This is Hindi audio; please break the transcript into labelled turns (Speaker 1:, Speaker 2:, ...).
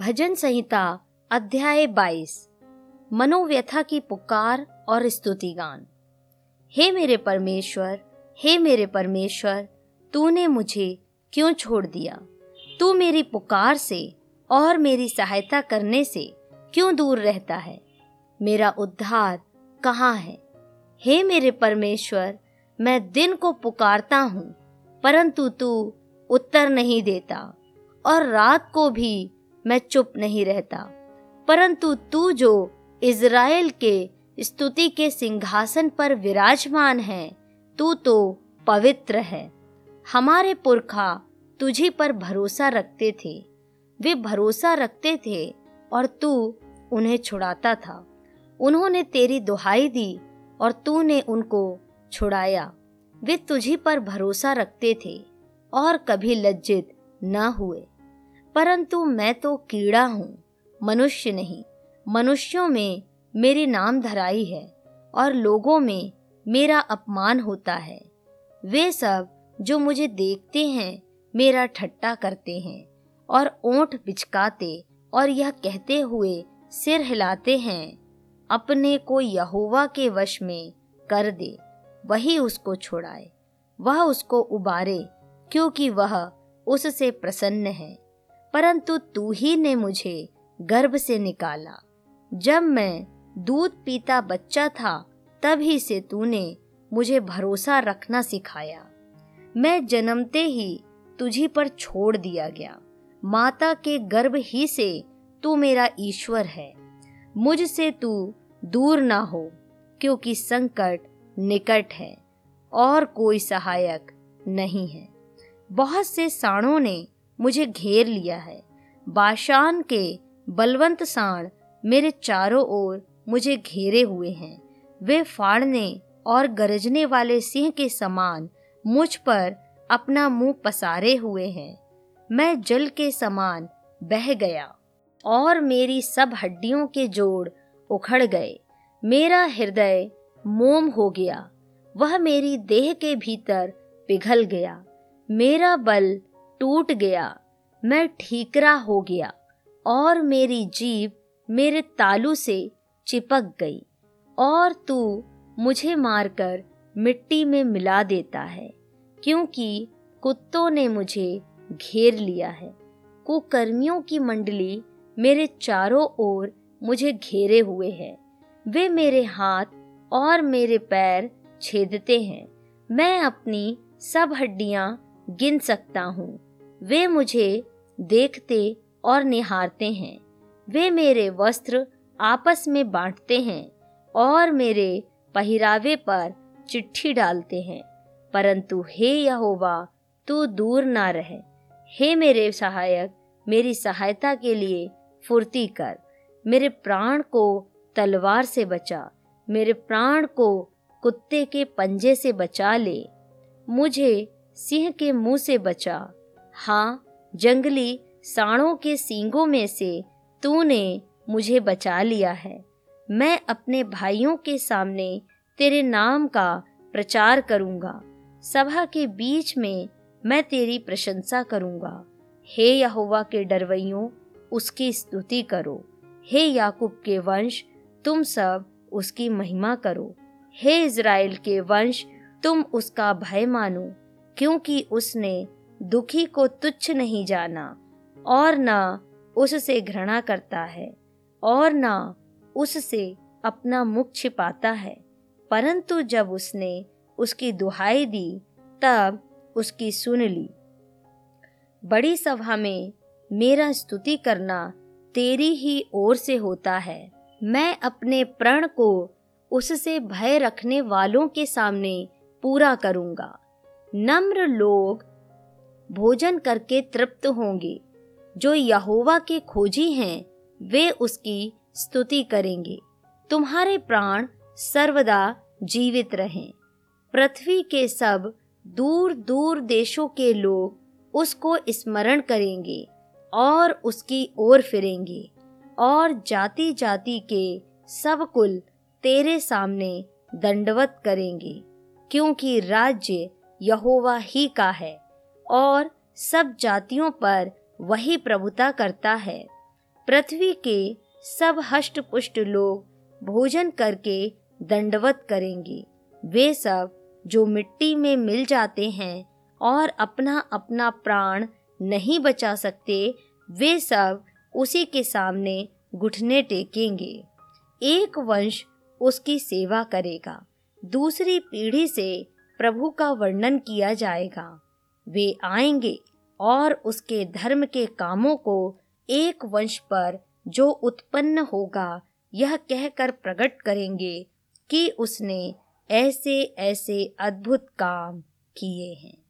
Speaker 1: भजन संहिता, अध्याय 22 मनोव्यथा की पुकार और स्तुति गान। हे मेरे परमेश्वर, हे मेरे परमेश्वर, तूने मुझे क्यों छोड़ दिया? तू मेरी पुकार से और मेरी सहायता करने से क्यों दूर रहता है? मेरा उद्धार कहाँ है? हे मेरे परमेश्वर, मैं दिन को पुकारता हूँ, परंतु तू उत्तर नहीं देता और रात को भी मैं चुप नहीं रहता। परंतु तू जो इज़राइल के स्तुति के सिंहासन पर विराजमान है, तू तो पवित्र है। हमारे पुरखा तुझी पर भरोसा रखते थे। वे भरोसा रखते थे और तू उन्हें छुड़ाता था। उन्होंने तेरी दुहाई दी और तूने उनको छुड़ाया। वे तुझी पर भरोसा रखते थे और कभी लज्जित न हुए। परंतु मैं तो कीड़ा हूँ, मनुष्य नहीं। मनुष्यों में मेरी नाम धराई है और लोगों में मेरा अपमान होता है। वे सब जो मुझे देखते हैं, मेरा ठट्टा करते हैं और ओंठ बिचकाते और यह कहते हुए सिर हिलाते हैं, अपने को यहोवा के वश में कर दे, वही उसको छुड़ाए, वह उसको उबारे, क्योंकि वह उससे प्रसन्न है। परंतु तू ही ने मुझे गर्भ से निकाला। जब मैं दूध पीता बच्चा था, तभी से तूने मुझे भरोसा रखना सिखाया। मैं जन्मते ही तुझी पर छोड़ दिया गया। माता के गर्भ ही से तू मेरा ईश्वर है। मुझसे तू दूर ना हो, क्योंकि संकट निकट है और कोई सहायक नहीं है। बहुत से साणों ने मुझे घेर लिया है। बाशान के बलवंत साण मेरे चारों ओर मुझे घेरे हुए हैं। वे फाड़ने और गरजने वाले सिंह के समान मुझ पर अपना मुँह पसारे हुए हैं। मैं जल के समान बह गया और मेरी सब हड्डियों के जोड़ उखड़ गए। मेरा हृदय मोम हो गया। वह मेरी देह के भीतर पिघल गया। मेरा बल टूट गया, मैं ठीकरा हो गया और मेरी जीभ मेरे तालू से चिपक गई और तू मुझे मारकर मिट्टी में मिला देता है, क्योंकि कुत्तों ने मुझे घेर लिया है। कुकर्मियों की मंडली मेरे चारों ओर मुझे घेरे हुए है। वे मेरे हाथ और मेरे पैर छेदते हैं। मैं अपनी सब हड्डियाँ गिन सकता हूँ। वे मुझे देखते और निहारते हैं। वे मेरे वस्त्र आपस में बांटते हैं और मेरे पहरावे पर चिट्ठी डालते हैं। परंतु हे यहोवा, तू दूर ना रहे। हे मेरे सहायक, मेरी सहायता के लिए फुर्ती कर। मेरे प्राण को तलवार से बचा। मेरे प्राण को कुत्ते के पंजे से बचा ले। मुझे सिंह के मुँह से बचा। हाँ जंगली साणों के सींगों में से तूने मुझे बचा लिया है। मैं अपने भाइयों के सामने तेरे नाम का प्रचार करूँगा। सभा के बीच में मैं तेरी प्रशंसा करूँगा। हे यहोवा के डरवैयों, उसकी स्तुति करो। हे याकूब के वंश, तुम सब उसकी महिमा करो। हे इज़राइल के वंश, तुम उसका भय मानो, क्योंकि उसने दुखी को तुच्छ नहीं जाना, और न उससे घृणा करता है, और न उससे अपना मुख छिपाता है। परंतु जब उसने उसकी दुहाई दी, तब उसकी सुन ली। बड़ी सभा में मेरा स्तुति करना तेरी ही ओर से होता है। मैं अपने प्रण को उससे भय रखने वालों के सामने पूरा करूँगा। नम्र लोग भोजन करके तृप्त होंगे। जो यहोवा के खोजी हैं, वे उसकी स्तुति करेंगे। तुम्हारे प्राण सर्वदा जीवित रहें। पृथ्वी के सब दूर दूर देशों के लोग उसको स्मरण करेंगे और उसकी ओर फिरेंगे। और जाति जाति के सब कुल तेरे सामने दंडवत करेंगे, क्योंकि राज्य यहोवा ही का है। और सब जातियों पर वही प्रभुता करता है। पृथ्वी के सब हष्ट पुष्ट लोग भोजन करके दंडवत करेंगे। वे सब जो मिट्टी में मिल जाते हैं और अपना अपना प्राण नहीं बचा सकते, वे सब उसी के सामने घुटने टेकेंगे। एक वंश उसकी सेवा करेगा। दूसरी पीढ़ी से प्रभु का वर्णन किया जाएगा। वे आएँगे और उसके धर्म के कामों को एक वंश पर जो उत्पन्न होगा, यह कहकर प्रकट करेंगे कि उसने ऐसे ऐसे अद्भुत काम किए हैं।